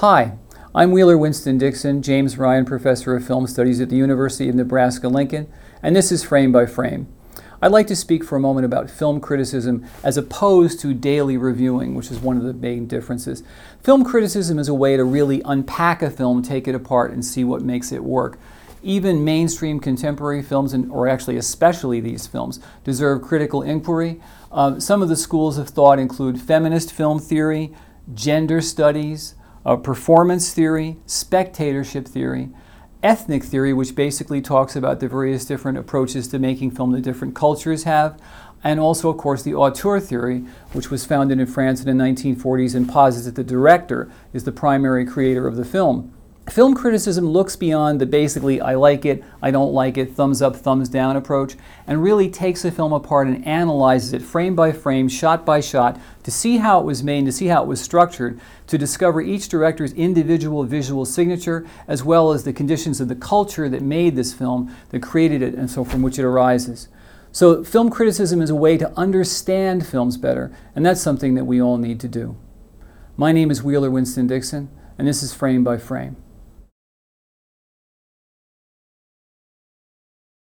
Hi, I'm Wheeler Winston Dixon, James Ryan Professor of Film Studies at the University of Nebraska Lincoln, and this is Frame by Frame. I'd like to speak for a moment about film criticism as opposed to daily reviewing, which is one of the main differences. Film criticism is a way to really unpack a film, take it apart, and see what makes it work. Even mainstream contemporary films, and, or actually especially these films, deserve critical inquiry. Uh, some of the schools of thought include feminist film theory, gender studies, uh, performance theory, spectatorship theory, ethnic theory, which basically talks about the various different approaches to making film that different cultures have, and also, of course, the auteur theory, which was founded in France in the 1940s and posits that the director is the primary creator of the film. Film criticism looks beyond the basically I like it, I don't like it, thumbs up, thumbs down approach, and really takes a film apart and analyzes it frame by frame, shot by shot, to see how it was made, to see how it was structured, to discover each director's individual visual signature, as well as the conditions of the culture that made this film, that created it, and so from which it arises. So, film criticism is a way to understand films better, and that's something that we all need to do. My name is Wheeler Winston Dixon, and this is Frame by Frame.